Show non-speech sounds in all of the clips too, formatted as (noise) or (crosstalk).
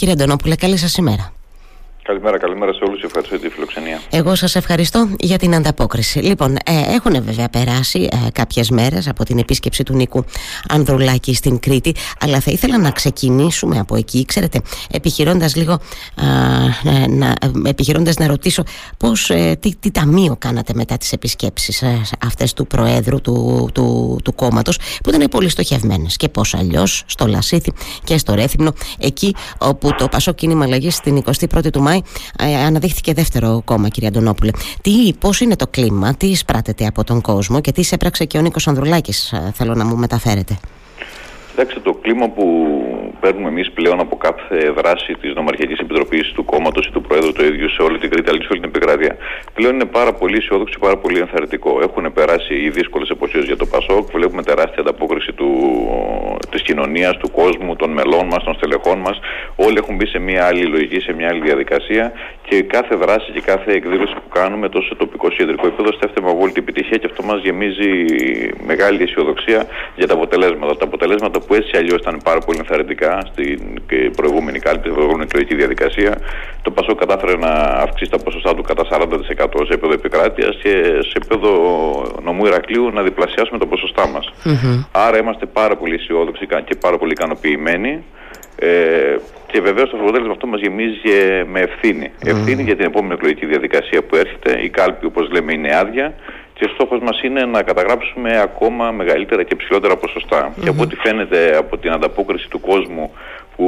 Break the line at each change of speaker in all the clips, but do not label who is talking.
Κύριε Αντωνόπουλε, καλή σας ημέρα.
Καλημέρα, καλημέρα σε όλους. Ευχαριστώ για τη φιλοξενία.
Εγώ σας ευχαριστώ για την ανταπόκριση. Λοιπόν, ε, έχουν βέβαια περάσει ε, κάποιες μέρες από την επίσκεψη του Νίκου Ανδρουλάκη στην Κρήτη, αλλά θα ήθελα να ξεκινήσουμε από εκεί. Ξέρετε, επιχειρώντας λίγο, ε, να, επιχειρώντας να ρωτήσω πώς, ε, τι, τι ταμείο κάνατε μετά τις επισκέψεις ε, αυτές του Προέδρου του, του, του κόμματος, που ήταν πολύ στοχευμένες και πώς αλλιώς στο Λασίθι και στο Ρέθυμνο, εκεί όπου το Πασό Κίνημα Αλλαγής στην 21η του Μάη ε, αναδείχθηκε δεύτερο κόμμα, κύριε Αντωνόπουλε. Τι, πώς είναι το κλίμα, τι εισπράτεται από τον κόσμο και τι έπραξε και ο Νίκος Ανδρουλάκης, ε, θέλω να μου μεταφέρετε.
Κοιτάξτε, το κλίμα που παίρνουμε εμείς πλέον από κάθε δράση της Νομαρχιακής Επιτροπής του κόμματος ή του Προέδρου το ίδιο σε όλη την Κρήτη, αλλά και σε όλη την επικράτεια, πλέον είναι πάρα πολύ αισιόδοξο και πάρα πολύ ενθαρρυντικό. Έχουν περάσει οι δύσκολες εποχές για το Πασόκ, βλέπουμε τεράστια ανταπόκριση της κοινωνίας, του κόσμου, των μελών μας, των στελεχών μας. Όλοι έχουν μπει σε μια άλλη λογική, σε μια άλλη διαδικασία και κάθε δράση και κάθε εκδήλωση που κάνουμε τόσο σε τοπικό και ιατρικό επίπεδο στέφτεται με απόλυτη επιτυχία και αυτό μας γεμίζει μεγάλη αισιοδοξία για τα αποτελέσματα. Τα αποτελέσματα που έτσι αλλιώς ήταν πάρα πολύ ενθαρρυντικά στην προηγούμενη κάλυψη, στην προηγούμενη εκλογική διαδικασία. Το Πασό κατάφερε να αυξήσει τα ποσοστά του κατά 40% σε επίπεδο επικράτειας και σε επίπεδο νομού Ηρακλείου να διπλασιάσουμε τα ποσοστά μας. Άρα είμαστε πάρα πολύ αισιόδοξοι και πάρα πολύ ικανοποιημένοι. Ε, και βεβαίως το αποτέλεσμα αυτό μας γεμίζει με ευθύνη. Ευθύνη για την επόμενη εκλογική διαδικασία που έρχεται. Η κάλπη, όπως λέμε, είναι άδεια. Και στόχος μας είναι να καταγράψουμε ακόμα μεγαλύτερα και ψηλότερα ποσοστά. Και από ό,τι φαίνεται από την ανταπόκριση του κόσμου που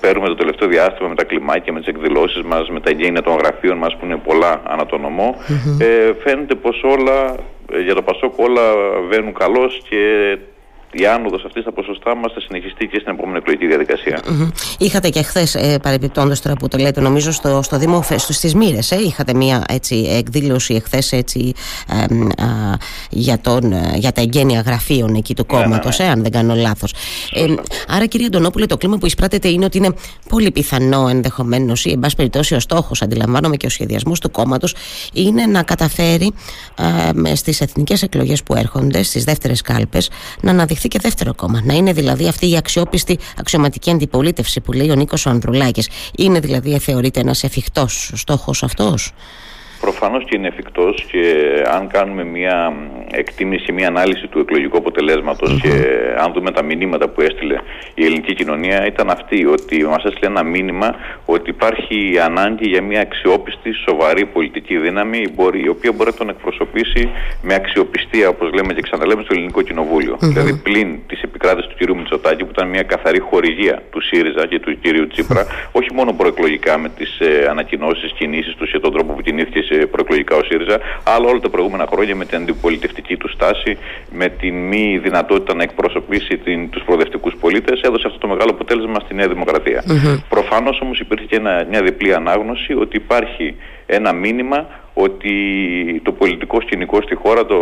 παίρνουμε το τελευταίο διάστημα με τα κλιμάκια, με τις εκδηλώσεις μας, με τα εγγένεια των γραφείων μας που είναι πολλά ανά το νομό, ε, φαίνεται πως όλα ε, για το Πασόκ όλα βαίνουν καλώς και η άνοδος αυτή στα ποσοστά μας θα συνεχιστεί και στην επόμενη εκλογική διαδικασία.
Είχατε και χθες, ε, παρεμπιπτόντως τώρα που το λέτε, νομίζω στο, στο Δήμο στις Μύρε, ε, είχατε μία έτσι, εκδήλωση εχθές έτσι, ε, για, τον, ε, για τα εγγένεια γραφείων εκεί του κόμματο, ναι, ναι, ναι. ε, αν δεν κάνω λάθος. Ε, άρα, κύριε Αντωνόπουλε, το κλίμα που εισπράτεται είναι ότι είναι πολύ πιθανό ενδεχομένως ή, εν πάση περιπτώσει, ο στόχος, αντιλαμβάνομαι και ο σχεδιασμός του κόμματος, είναι να καταφέρει ε, στις εθνικές εκλογές που έρχονται, στις δεύτερες κάλπες, να αναδειχθεί και δεύτερο κόμμα. Να είναι δηλαδή αυτή η αξιόπιστη αξιωματική αντιπολίτευση που λέει ο Νίκος Ανδρουλάκης. Είναι δηλαδή, θεωρείται, ένας εφικτός στόχος αυτός;
Προφανώς και είναι εφικτός και αν κάνουμε μια εκτίμηση, μια ανάλυση του εκλογικού και αν δούμε τα μηνύματα που έστειλε η ελληνική κοινωνία, ήταν αυτή ότι μας έστειλε ένα μήνυμα ότι υπάρχει ανάγκη για μια αξιόπιστη, σοβαρή πολιτική δύναμη η οποία μπορεί να τον εκπροσωπήσει με αξιοπιστία, όπως λέμε και ξαναλέμε, στο ελληνικό κοινοβούλιο. Δηλαδή, πλην της επικράτηση του κ. Μητσοτάκη, που ήταν μια καθαρή χορηγία του ΣΥΡΙΖΑ και του κ. Τσίπρα, όχι μόνο προεκλογικά με τις ε, ανακοινώσεις, κινήσεις τους και τον τρόπο που κινήθηκε προεκλογικά ο ΣΥΡΙΖΑ, αλλά όλα τα προηγούμενα χρόνια με την αντιπολιτευτική του στάση, με τη μη δυνατότητα να εκπροσωπήσει τους προοδευτικούς πολίτες, έδωσε αυτό το μεγάλο αποτέλεσμα στη Νέα Δημοκρατία. Mm-hmm. Προφανώς όμως υπήρχε και ένα, μια διπλή ανάγνωση ότι υπάρχει ένα μήνυμα ότι το πολιτικό σκηνικό στη χώρα, το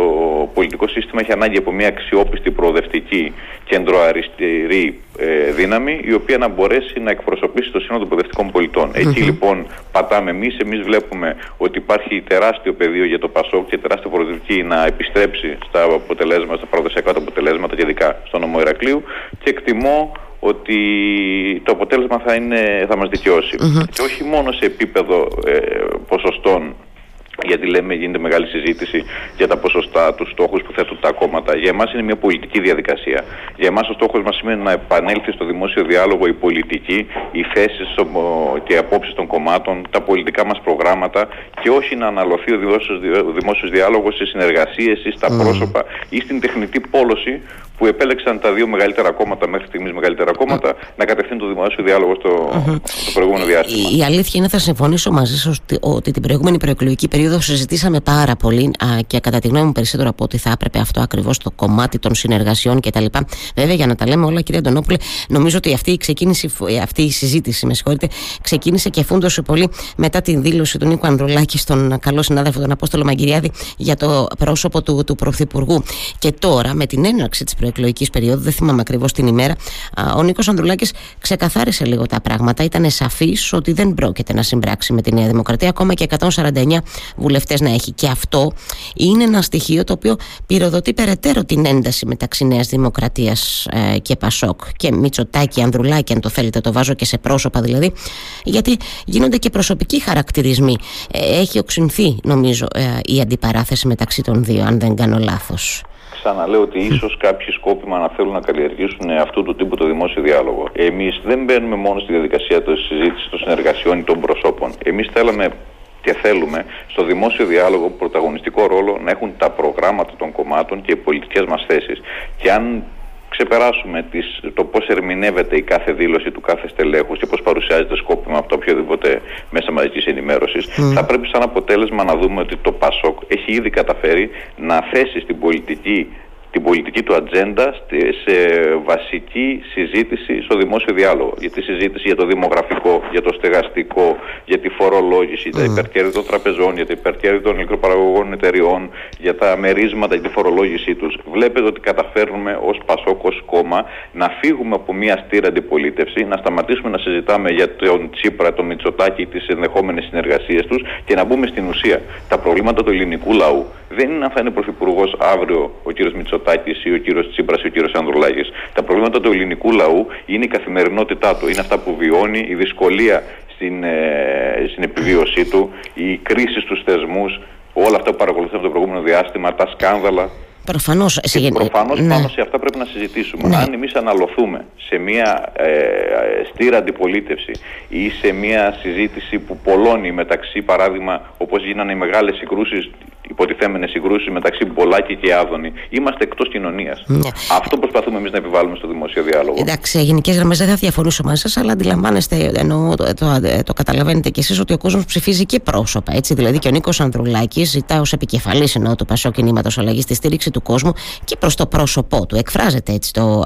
πολιτικό σύστημα έχει ανάγκη από μια αξιόπιστη προοδευτική κεντροαριστερή ε, δύναμη η οποία να μπορέσει να εκπροσωπήσει το σύνολο των προοδευτικών πολιτών. Εκεί λοιπόν πατάμε εμείς. Εμείς βλέπουμε ότι υπάρχει τεράστιο πεδίο για το ΠΑΣΟΚ και τεράστια προοδευτική να επιστρέψει στα αποτελέσματα, στα παραδοσιακά τελέσματα και ειδικά στο νομό Ηρακλείου και εκτιμώ ότι το αποτέλεσμα θα, είναι, θα μας δικαιώσει. Και όχι μόνο σε επίπεδο ε, ποσοστών γιατί λέμε γίνεται μεγάλη συζήτηση για τα ποσοστά, τους στόχους που θέτουν τα κόμματα. Για εμάς είναι μια πολιτική διαδικασία. Για εμάς ο στόχος μας είναι να επανέλθει στο δημόσιο διάλογο η πολιτική, οι θέσεις και οι απόψεις των κομμάτων, τα πολιτικά μας προγράμματα και όχι να αναλωθεί ο δημόσιος διάλογος σε συνεργασίες ή στα πρόσωπα ή στην τεχνητή πόλωση που επέλεξαν τα δύο μεγαλύτερα κόμματα, μέχρι στιγμής μεγαλύτερα κόμματα, να κατευθύνουν το δημόσιο διάλογο στο, στο προηγούμενο διάστημα.
Η, η αλήθεια είναι, θα συμφωνήσω μαζί σας ότι, ότι την προηγούμενη προεκλογική περίοδο συζητήσαμε πάρα πολύ α, και κατά τη γνώμη μου περισσότερο από ότι θα έπρεπε αυτό ακριβώς το κομμάτι των συνεργασιών κτλ. Βέβαια, για να τα λέμε όλα, κύριε Αντωνόπουλε, νομίζω ότι αυτή η, ξεκίνηση, αυτή η συζήτηση, με συγχωρείτε, ξεκίνησε και φούντωσε πολύ μετά την δήλωση του Νίκου Ανδρουλάκη στον καλό συνάδελφο, τον Απόστολο Μαγκυριάδη, για το πρόσωπο του, του Πρωθυπουργού. Και τώρα, με την έναρξη της προεκλογική περίοδου, δεν θυμάμαι ακριβώς την ημέρα, ο Νίκος Ανδρουλάκης ξεκαθάρισε λίγο τα πράγματα. Ήταν σαφής ότι δεν πρόκειται να συμπράξει με τη Νέα Δημοκρατία, ακόμα και 149 βουλευτές να έχει. Και αυτό είναι ένα στοιχείο το οποίο πυροδοτεί περαιτέρω την ένταση μεταξύ Νέας Δημοκρατίας ε, και Πασόκ και Μητσοτάκη, Ανδρουλάκη, αν το θέλετε, το βάζω και σε πρόσωπα δηλαδή, γιατί γίνονται και προσωπικοί χαρακτηρισμοί. Ε, έχει οξυνθεί, νομίζω, ε, η αντιπαράθεση μεταξύ των δύο, αν δεν κάνω λάθος.
Ξαναλέω ότι ίσως κάποιοι σκόπιμα να θέλουν να καλλιεργήσουν αυτού του τύπου το δημόσιο διάλογο. Εμείς δεν μπαίνουμε μόνο στη διαδικασία της συζήτησης των συνεργασιών ή των προσώπων. Εμείς θέλαμε και θέλουμε στο δημόσιο διάλογο πρωταγωνιστικό ρόλο να έχουν τα προγράμματα των κομμάτων και οι πολιτικές μας θέσεις. Και αν ξεπεράσουμε τις, το πώς ερμηνεύεται η κάθε δήλωση του κάθε στελέχους και πώς παρουσιάζεται σκόπιμα από το οποιοδήποτε μέσα μαζικής ενημέρωσης, θα πρέπει σαν αποτέλεσμα να δούμε ότι το ΠΑΣΟΚ έχει ήδη καταφέρει να θέσει στην πολιτική την πολιτική του ατζέντα σε βασική συζήτηση στο δημόσιο διάλογο. Για τη συζήτηση για το δημογραφικό, για το στεγαστικό, για τη φορολόγηση, για τα υπερκέρδη των τραπεζών, για τα υπερκέρδη των μικροπαραγωγών εταιριών, για τα μερίσματα και τη φορολόγησή τους. Βλέπετε ότι καταφέρνουμε ως Πασόκ, ως κόμμα, να φύγουμε από μια στήρα αντιπολίτευση, να σταματήσουμε να συζητάμε για τον Τσίπρα, τον Μητσοτάκη, τις ενδεχόμενες συνεργασίες τους και να μπούμε στην ουσία. Τα προβλήματα του ελληνικού λαού δεν είναι αν θα είναι πρωθυπουργός αύριο ο κύριος Μητσοτάκης ή ο κύριος Τσίπρας ή ο κύριος Ανδρουλάκης. Τα προβλήματα του ελληνικού λαού είναι η καθημερινότητά του. Είναι αυτά που βιώνει, η δυσκολία στην, ε, στην επιβίωσή του, η κρίση στους θεσμούς, όλα αυτά που παρακολουθούμε το προηγούμενο διάστημα, τα σκάνδαλα.
Προφανώς.
Προφανώς ναι. πάνω σε αυτά πρέπει να συζητήσουμε. Ναι. Αν εμείς αναλωθούμε σε μια ε, στήρα αντιπολίτευση ή σε μια συζήτηση που πολλώνει μεταξύ, παράδειγμα, όπως γίνανε οι μεγάλες συγκρούσεις υποτιθέμενες συγκρούσεις μεταξύ Μπολάκη και Άδωνη. Είμαστε εκτός κοινωνίας. Ναι. Αυτό προσπαθούμε εμείς να επιβάλλουμε στο δημόσιο διάλογο.
Εντάξει, σε γενικές γραμμές δεν θα διαφωνήσω μαζί σας, αλλά αντιλαμβάνεστε, ενώ το, το, το, καταλαβαίνετε κι εσείς, ότι ο κόσμος ψηφίζει και πρόσωπα. Έτσι. Δηλαδή και ο Νίκος Ανδρουλάκης ζητά ως επικεφαλής ενώ του Πασό Κινήματος Αλλαγής τη στήριξη του κόσμου και προς το πρόσωπό του. Εκφράζεται έτσι το,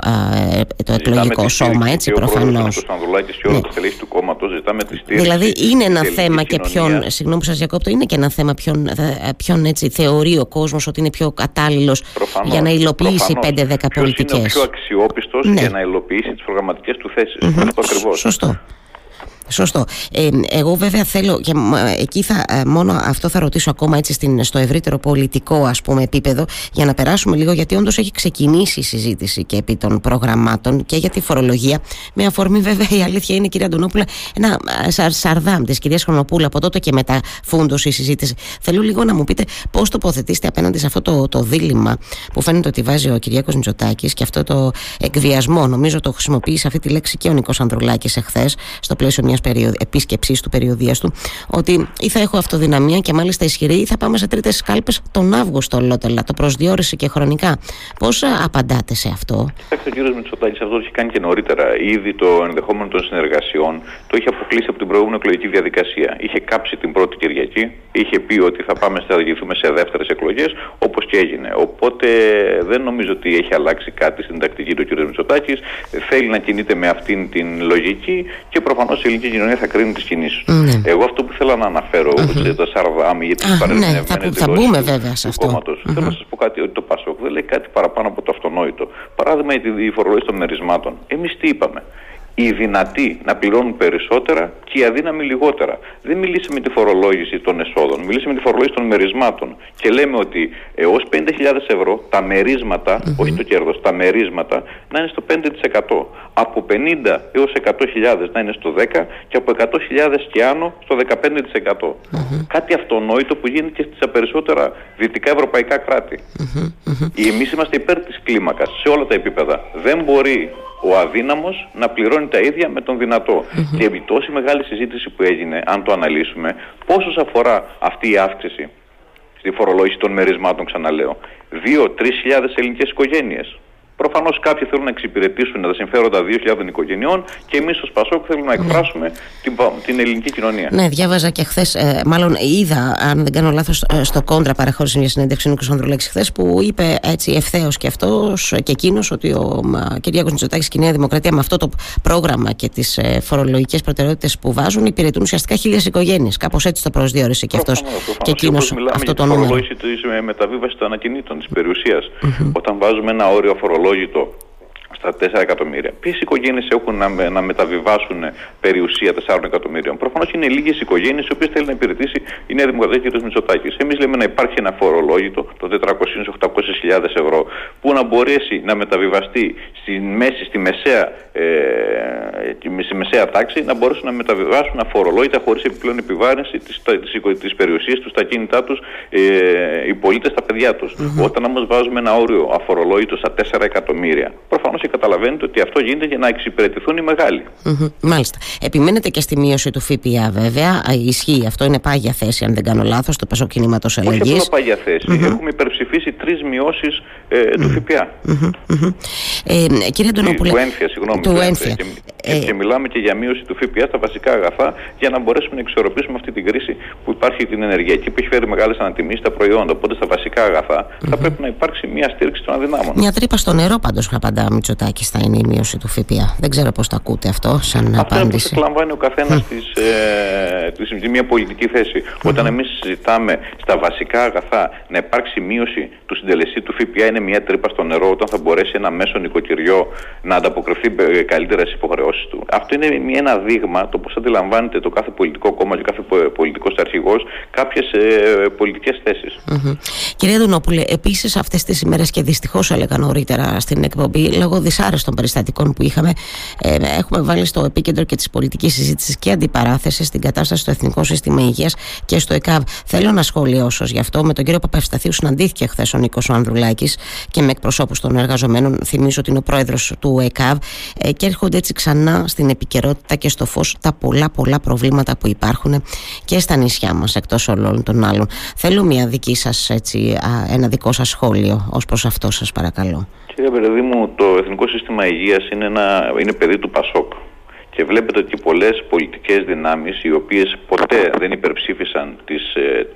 το εκλογικό σώμα, έτσι προφανώς. Ο
Ανδρουλάκης και όλα ναι. τα στελέχη του κόμματο ζητάμε τη στήριξη.
Δηλαδή είναι ένα θέμα και ποιον. Συγγνώμη που σας διακόπτω, είναι και ένα θέμα ποιον, ποιον έτσι θεωρεί ο κόσμος ότι είναι πιο κατάλληλος για να υλοποιήσει 5-10 πολιτικέ. Είναι
πιο αξιόπιστος ναι. για να υλοποιήσει τις προγραμματικές του θέσεις. Mm-hmm.
Σωστό. Σωστό. Ε, εγώ βέβαια θέλω, και εκεί θα, ε, μόνο αυτό θα ρωτήσω ακόμα έτσι στην, στο ευρύτερο πολιτικό ας πούμε επίπεδο για να περάσουμε λίγο γιατί όντως έχει ξεκινήσει η συζήτηση και επί των προγραμμάτων και για τη φορολογία με αφορμή βέβαια η αλήθεια είναι κυρία Αντωνόπουλα ένα σαρ, σαρδάμ της κυρίας Χρονοπούλα από τότε και μετά φούντος η συζήτηση. Θέλω λίγο να μου πείτε πώς τοποθετήσετε απέναντι σε αυτό το, το δίλημα που φαίνεται ότι βάζει ο Κυριάκος Μητσοτάκης και αυτό το εκβιασμό νομίζω το χρησιμοποίησε αυτή τη λέξη και ο Νικός Ανδρουλάκης εχθές στο πλαίσιο μιας περίοδο, επίσκεψης του περιοδίας του, ότι ή θα έχω αυτοδυναμία και μάλιστα ισχυρή, ή θα πάμε σε τρίτες κάλπες τον Αύγουστο ολότελα. Το προσδιορίσε και χρονικά. Πώς απαντάτε σε αυτό,
Κοιτάξτε, ο κύριος Μητσοτάκης αυτό το έχει κάνει και νωρίτερα. Ήδη το ενδεχόμενο των συνεργασιών το είχε αποκλείσει από την προηγούμενη εκλογική διαδικασία. Είχε κάψει την πρώτη Κυριακή, είχε πει ότι θα πάμε να οδηγηθούμε σε δεύτερες εκλογές, όπως και έγινε. Οπότε δεν νομίζω ότι έχει αλλάξει κάτι στην τακτική του κ. Μητσοτάκης. Θέλει να κινείται με αυτήν την λογική και προφανώς η ελληνική κοινωνία θα κρίνει τις κινήσεις τους. Ναι. Εγώ αυτό που θέλω να αναφέρω mm-hmm. το Σαρδάμι για τι
παρεμβαίνει. Ναι, θα, θα μπούμε βέβαια σε αυτό.
Θέλω να σας πω κάτι ότι το Πασόκ δεν λέει κάτι παραπάνω από το αυτονόητο. Παράδειγμα η φορολόγηση των μερισμάτων. Εμείς τι είπαμε; Οι δυνατοί να πληρώνουν περισσότερα και οι αδύναμοι λιγότερα. Δεν μιλήσαμε τη φορολόγηση των εσόδων, μιλήσαμε τη φορολόγηση των μερισμάτων. Και λέμε ότι έως 50.000 ευρώ τα μερισματα όχι το κέρδος, τα μερίσματα να είναι στο 5%. Από 50 έως 100.000 να είναι στο 10% και από 100.000 και άνω στο 15%. Κάτι αυτονόητο που γίνεται και στα περισσότερα δυτικά ευρωπαϊκά κράτη. Εμείς είμαστε υπέρ της κλίμακας σε όλα τα επίπεδα. Δεν μπορεί ο αδύναμος να πληρώνει τα ίδια με τον δυνατό. Mm-hmm. Και επί τόση μεγάλη συζήτηση που έγινε, αν το αναλύσουμε, πόσο αφορά αυτή η αύξηση στη φορολόγηση των μερισμάτων, ξαναλέω, 2-3 χιλιάδες ελληνικές οικογένειες. Προφανώς κάποιοι θέλουν να εξυπηρετήσουν τα συμφέροντα 2.000 οικογενειών και εμείς ως Πασόκ θέλουμε να εκφράσουμε την, την ελληνική κοινωνία.
Ναι, διάβαζα και χθες, ε, μάλλον είδα, αν δεν κάνω λάθος, ε, στο κόντρα παραχώρησε μια συνέντευξη Νίκος Ανδρουλέξη χθες που είπε έτσι ευθέως και αυτός και εκείνος ότι ο Κυριάκο Μητσοτάκης και η Νέα Δημοκρατία με αυτό το πρόγραμμα και τις ε, φορολογικές προτεραιότητες που βάζουν υπηρετούν ουσιαστικά χίλιες οικογένειες. Κάπως έτσι το προσδιορίσε και αυτός και εκείνος αυτό το νούμερο.
Η φορολόγηση της μεταβίβασης των ανακινήτων της περιουσίας. Mm-hmm. Όταν βάζουμε ένα όριο φορολόγηση αφορολόγητο στα 4 εκατομμύρια. Ποιες οικογένειες έχουν να, να μεταβιβάσουν περιουσία 4 εκατομμύριων. Προφανώς είναι λίγες οικογένειες οι οποίες θέλει να υπηρετήσει η Νέα Δημοκρατία και ο Μητσοτάκης. Εμείς λέμε να υπάρχει ένα φορολόγητο των 400-800 ευρώ που να μπορέσει να μεταβιβαστεί στη μέση, στη μεσαία, ε, στη μεσαία τάξη, να μπορέσουν να μεταβιβάσουν αφορολόγητα χωρίς επιπλέον επιβάρυνση τη περιουσίας τους, στα κίνητά τους, ε, οι πολίτες, τα παιδιά τους. Mm-hmm. Όταν όμως βάζουμε ένα όριο αφορολόγητο στα 4 εκατομμύρια, προφανώς καταλαβαίνετε ότι αυτό γίνεται για να εξυπηρετηθούν οι μεγάλοι.
Mm-hmm, μάλιστα. Επιμένετε και στη μείωση του ΦΠΑ, βέβαια. Ισχύει αυτό, είναι πάγια θέση, αν δεν κάνω λάθος, το Πασό Κινήματος Αλλαγή. Όχι
αυτό πάγια θέση. Mm-hmm. Έχουμε υπερψηφίσει τρεις μειώσεις ε, του ΦΠΑ.
Mm-hmm. Ε, κύριε Αντωνόπουλε.
Του ένφια, συγγνώμη. Του ένφια. Και, ε... και, μιλάμε και για μείωση του ΦΠΑ στα βασικά αγαθά για να μπορέσουμε να εξορροπήσουμε αυτή την κρίση που υπάρχει την ενεργειακή που έχει φέρει μεγάλες ανατιμήσεις στα προϊόντα. Οπότε στα βασικά αγαθά θα πρέπει να υπάρξει μια στήριξη των αδυνάμων.
Μια τρύπα στο νερό πάντως, απαντά Μητσοτάκη θα είναι η μείωση του ΦΠΑ. Δεν ξέρω πώς το ακούτε αυτό σαν
αυτό
απάντηση.
Αυτό λαμβάνει ο καθένας ε, μια πολιτική θέση. Όταν εμείς συζητάμε στα βασικά αγαθά να υπάρξει μείωση του συντελεστή του ΦΠΑ, είναι μια τρύπα στο νερό όταν θα μπορέσει ένα μέσο νοικοκυριό να ανταποκριθεί ε, καλύτερα στις υποχρεώσεις του. Αυτό είναι μια, ένα δείγμα το πώς αντιλαμβάνεται το κάθε πολιτικό κόμμα και κάθε πολιτικός αρχηγός κάποιες ε, πολιτικές θέσεις.
Mm-hmm. Κυρία Δουνόπουλε, επίσης αυτές τις ημέρες και δυστυχώς έλεγα νωρίτερα στην εκπομπή, λόγω δυσάρεστων περιστατικών που είχαμε, ε, έχουμε βάλει στο επίκεντρο και της πολιτικής συζήτησης και αντιπαράθεση στην κατάσταση στο Εθνικό Σύστημα Υγείας και στο ΕΚΑΒ. Θέλω να σχολιώσω γι' αυτό. Με τον κύριο Παπαυσταθίου συναντήθηκε χθες ο Νίκος Ανδρουλάκης και με εκπροσώπους των εργαζομένων. Θυμίζω ότι είναι ο πρόεδρος του ΕΚΑΒ ε, και έρχονται έτσι ξανά στην επικαιρότητα και στο φως τα πολλά πολλά προβλήματα που υπάρχουν και στα νησιά μας εκτός όλων των άλλων. Θέλω μια δική σας, ένα δικό σας σχόλιο ως προς αυτό, σας παρακαλώ.
Κύριε παιδί μου, το Εθνικό Σύστημα Υγείας είναι, ένα, είναι παιδί του Πασόκ. Και βλέπετε ότι πολλές πολιτικές δυνάμεις οι οποίες ποτέ δεν υπερψήφισαν τις, ε,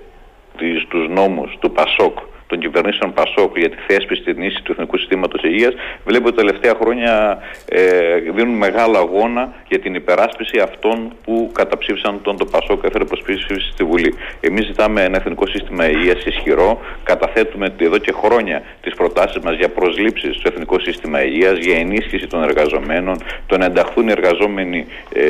τις, τους νόμους του Πασόκ των κυβερνήσεων Πασόκ για τη θέσπιση της νήσης του Εθνικού Συστήματος Υγείας, βλέπω ότι τα τελευταία χρόνια ε, δίνουν μεγάλο αγώνα για την υπεράσπιση αυτών που καταψήφισαν τον το Πασόκ έφερε προσψήφιση στη Βουλή. Εμείς ζητάμε ένα Εθνικό Σύστημα Υγείας ισχυρό, καταθέτουμε εδώ και χρόνια τις προτάσεις μας για προσλήψεις στο Εθνικό Σύστημα Υγείας, για ενίσχυση των εργαζομένων, το να ενταχθούν οι εργαζόμενοι ε,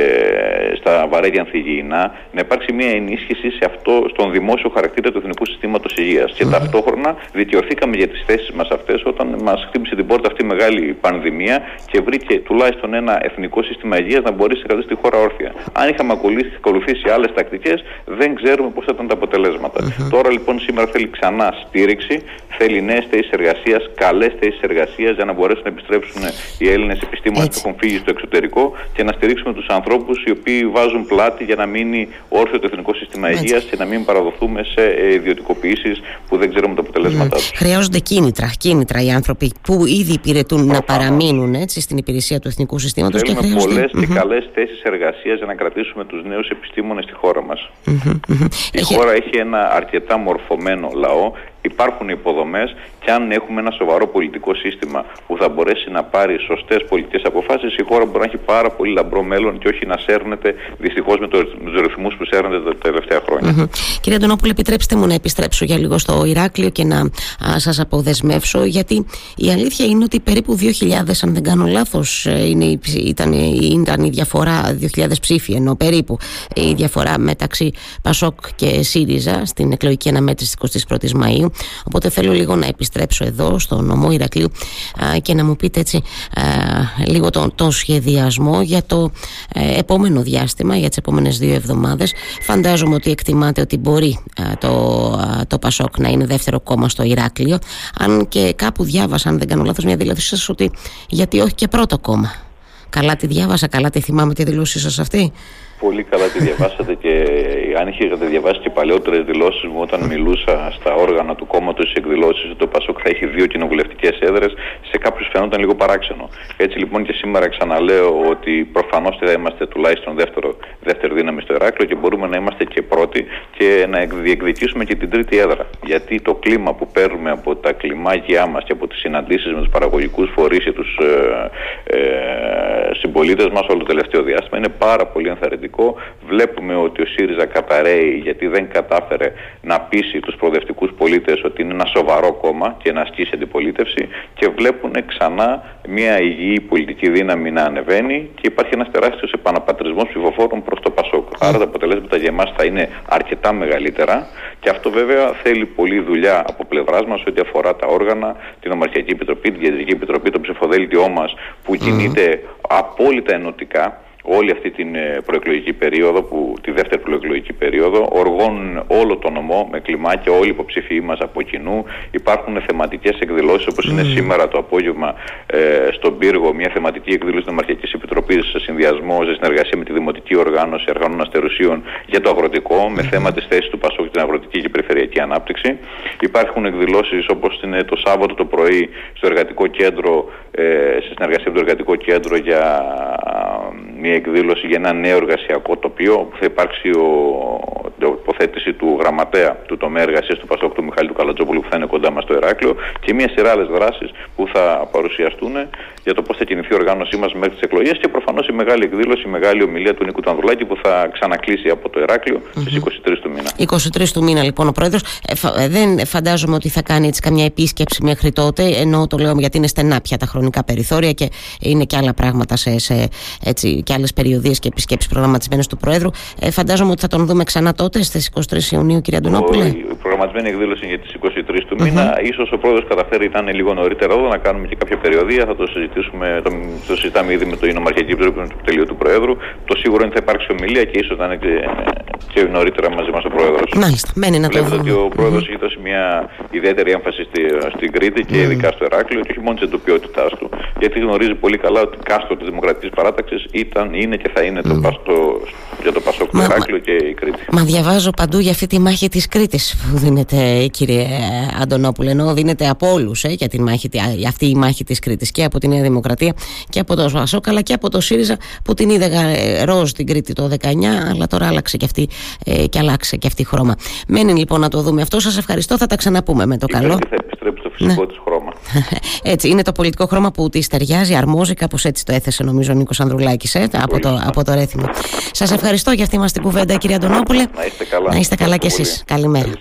στα βαρέδια ανθυγιεινά, να υπάρξει μια ενίσχυση σε αυτό, στον δημόσιο χαρακτήρα του Εθνικού Συστήματος Υγείας. Και ταυτόχρονα δικαιωθήκαμε για τις θέσεις μας αυτές όταν μας χτύπησε την πόρτα αυτή η μεγάλη πανδημία και βρήκε τουλάχιστον ένα εθνικό σύστημα υγείας να μπορέσει να κρατήσει τη χώρα όρθια. Αν είχαμε ακολουθήσει άλλες τακτικές, δεν ξέρουμε πώς θα ήταν τα αποτελέσματα. Τώρα λοιπόν σήμερα θέλει ξανά στήριξη, θέλει νέες θέσεις εργασίας, καλές θέσεις εργασίας για να μπορέσουν να επιστρέψουν οι Έλληνες επιστήμονες που έχουν φύγει στο εξωτερικό και να στηρίξουμε τους ανθρώπους οι οποίοι βάζουν πλάτη για να μείνει όρθιο το εθνικό σύστημα υγείας και να μην παραδοθούμε σε ιδιωτικοποιήσεις που δεν ξέρουμε το αποτελέσμα αποτελέσματά τους.
Χρειάζονται κίνητρα, κίνητρα οι άνθρωποι που ήδη υπηρετούν να παραμείνουν έτσι, στην υπηρεσία του εθνικού συστήματος.
και χρειάζονται. πολλές και καλές θέσεις εργασίας για να κρατήσουμε τους νέους επιστήμονες στη χώρα μας. Η χώρα έχει ένα αρκετά μορφωμένο λαό υπάρχουν υποδομές και αν έχουμε ένα σοβαρό πολιτικό σύστημα που θα μπορέσει να πάρει σωστές πολιτικές αποφάσεις, η χώρα μπορεί να έχει πάρα πολύ λαμπρό μέλλον και όχι να σέρνεται δυστυχώς με, το, τους ρυθμούς που σέρνεται τα τελευταία χρόνια.
Mm-hmm. Κύριε Αντωνόπουλε, επιτρέψτε μου να επιστρέψω για λίγο στο Ηράκλειο και να σας αποδεσμεύσω, γιατί η αλήθεια είναι ότι περίπου 2.000, αν δεν κάνω λάθος, ε, ήταν, ήταν η διαφορά, 2.000 ψήφοι ενώ περίπου η διαφορά μεταξύ Πασόκ και ΣΥΡΙΖΑ στην εκλογική αναμέτρηση της 21η Μαου. Οπότε θέλω λίγο να επιστρέψω εδώ στο νομό Ηρακλείου και να μου πείτε έτσι λίγο τον το σχεδιασμό για το ε, επόμενο διάστημα, για τις επόμενες δύο εβδομάδες. Φαντάζομαι ότι εκτιμάτε ότι μπορεί το, το Πασόκ να είναι δεύτερο κόμμα στο Ηράκλειο. Αν και κάπου διάβασα, αν δεν κάνω λάθος, μια δήλωσή σας ότι γιατί όχι και πρώτο κόμμα. Καλά τη διάβασα, καλά τη θυμάμαι τη δηλώσή σας αυτή;
Πολύ καλά τη διαβάσατε και αν είχατε διαβάσει και παλαιότερες δηλώσεις μου όταν μιλούσα στα όργανα του κόμματος στι εκδηλώσεις ότι το Πασόκ θα έχει δύο κοινοβουλευτικές έδρες, σε κάποιους φαινόταν λίγο παράξενο. Έτσι λοιπόν και σήμερα ξαναλέω ότι προφανώς θα είμαστε τουλάχιστον δεύτερο, δεύτερη δύναμη στο Εράκλειο και μπορούμε να είμαστε και πρώτοι και να διεκδικήσουμε και την τρίτη έδρα. Γιατί το κλίμα που παίρνουμε από τα κλιμάκια μας και από τις συναντήσεις με τους παραγωγικούς φορείς και τους ε, ε, συμπολίτες μας όλο το τελευταίο διάστημα είναι πάρα πολύ ενθαρρυντικό σημαντικό. Βλέπουμε ότι ο ΣΥΡΙΖΑ καταραίει γιατί δεν κατάφερε να πείσει τους προοδευτικούς πολίτες ότι είναι ένα σοβαρό κόμμα και να ασκήσει αντιπολίτευση και βλέπουν ξανά μια υγιή πολιτική δύναμη να ανεβαίνει και υπάρχει ένας τεράστιος επαναπατρισμός ψηφοφόρων προς το ΠΑΣΟΚ. Άρα τα αποτελέσματα για εμάς θα είναι αρκετά μεγαλύτερα και αυτό βέβαια θέλει πολλή δουλειά από πλευράς μας ό,τι αφορά τα όργανα, την Ομαρχιακή Επιτροπή, την Κεντρική Επιτροπή, το ψηφοδέλτιό μας που κινείται απόλυτα ενωτικά όλη αυτή την ε, προεκλογική περίοδο, που, τη δεύτερη προεκλογική περίοδο, οργώνουν όλο το νομό με κλιμάκια, όλοι οι υποψηφοί μας από κοινού. Υπάρχουν θεματικές εκδηλώσεις, όπως είναι σήμερα το απόγευμα ε, στον Πύργο, μια θεματική εκδήλωση της Νομαρχιακή Επιτροπής σε συνδυασμό, σε συνεργασία με τη Δημοτική Οργάνωση Εργανών Αστερουσίων για το αγροτικό, με θέμα της θέσης του Πασόκ και την αγροτική και περιφερειακή ανάπτυξη. Υπάρχουν εκδηλώσεις όπως είναι το Σάββατο το πρωί στο Εργατικό Κέντρο, ε, σε συνεργασία με το Εργατικό Κέντρο για μια εκδήλωση για ένα νέο εργασιακό τοπίο που θα υπάρξει ο, τοποθέτηση του γραμματέα του τομέα εργασίας του Πασόκ του Μιχάλη του Καλατζόπουλου που θα είναι κοντά μας στο Εράκλειο και μια σειρά άλλες δράσεις που θα παρουσιαστούν για το πώς θα κινηθεί η οργάνωσή μας μέχρι τις εκλογές και προφανώς η μεγάλη εκδήλωση, η μεγάλη ομιλία του Νίκου Τανδρουλάκη που θα ξανακλείσει από το Εράκλειο mm-hmm. στι 23 του μήνα.
23 του μήνα λοιπόν ο πρόεδρος. Ε, ε, δεν φαντάζομαι ότι θα κάνει έτσι καμιά επίσκεψη μέχρι τότε, ενώ το λέω γιατί είναι στενά πια τα χρονικά περιθώρια και είναι και άλλα πράγματα σε, σε έτσι, και άλλες περιοδίες και επισκέψεις προγραμματισμένες του Προέδρου. Ε, φαντάζομαι ότι θα τον δούμε ξανά τότε στις 23 Ιουνίου, κυρία Αντωνόπουλε;
Η προγραμματισμένη εκδήλωση για τις 23 του μήνα. Mm-hmm. σω ο Πρόεδρος καταφέρει, ήταν λίγο νωρίτερα εδώ, να κάνουμε και κάποια περιοδία. Θα το συζητήσουμε, το, το συζητάμε ήδη με το Ινομαρχιακή Επιτροπή του τελείου του Προέδρου. Το σίγουρο είναι ότι θα υπάρξει ομιλία και ίσως θα είναι και, και νωρίτερα μαζί μας ο Πρόεδρος.
Μάλιστα, μένει να το
δούμε. ότι ο Πρόεδρος mm-hmm. έχει δώσει μια ιδιαίτερη έμφαση στη, στην Κρήτη και mm-hmm. ειδικά στο Εράκλειο και όχι μόνο τη εντοπιότητάς του. Γιατί γνωρίζει πολύ καλά ότι κάστρο της Δημοκρατικής Παράταξης ήταν, είναι και θα είναι το, το, για το Πασόκ, το Εράκλειο και η Κρήτη.
Μα διαβάζω παντού για αυτή τη μάχη της Κρήτης που δίνεται, κύριε Αντωνόπουλε, ενώ δίνεται από όλους ε, για, την μάχη, για αυτή η μάχη της Κρήτης και από τη Νέα Δημοκρατία και από το Πασόκ αλλά και από το ΣΥΡΙΖΑ που την είδε ροζ την Κρήτη το 19, αλλά τώρα άλλαξε και αυτή ε, και αλλάξε και αυτή χρώμα. Μένει λοιπόν να το δούμε αυτό. Σας ευχαριστώ. Θα τα ξαναπούμε με το
η
καλό.
Θα επιστρέψει στο φυσικό ναι. της χρώμα. (laughs)
έτσι, είναι το πολιτικό χρώμα που της ταιριάζει, αρμόζει, κάπως έτσι το έθεσε νομίζω ο Νίκος Ανδρουλάκης ε, από, το, από το Ρέθιμο. Σας ευχαριστώ για αυτή μας την κουβέντα, κύριε Αντωνόπουλε.
Να είστε καλά.
Να είστε καλά κι εσείς. Καλημέρα.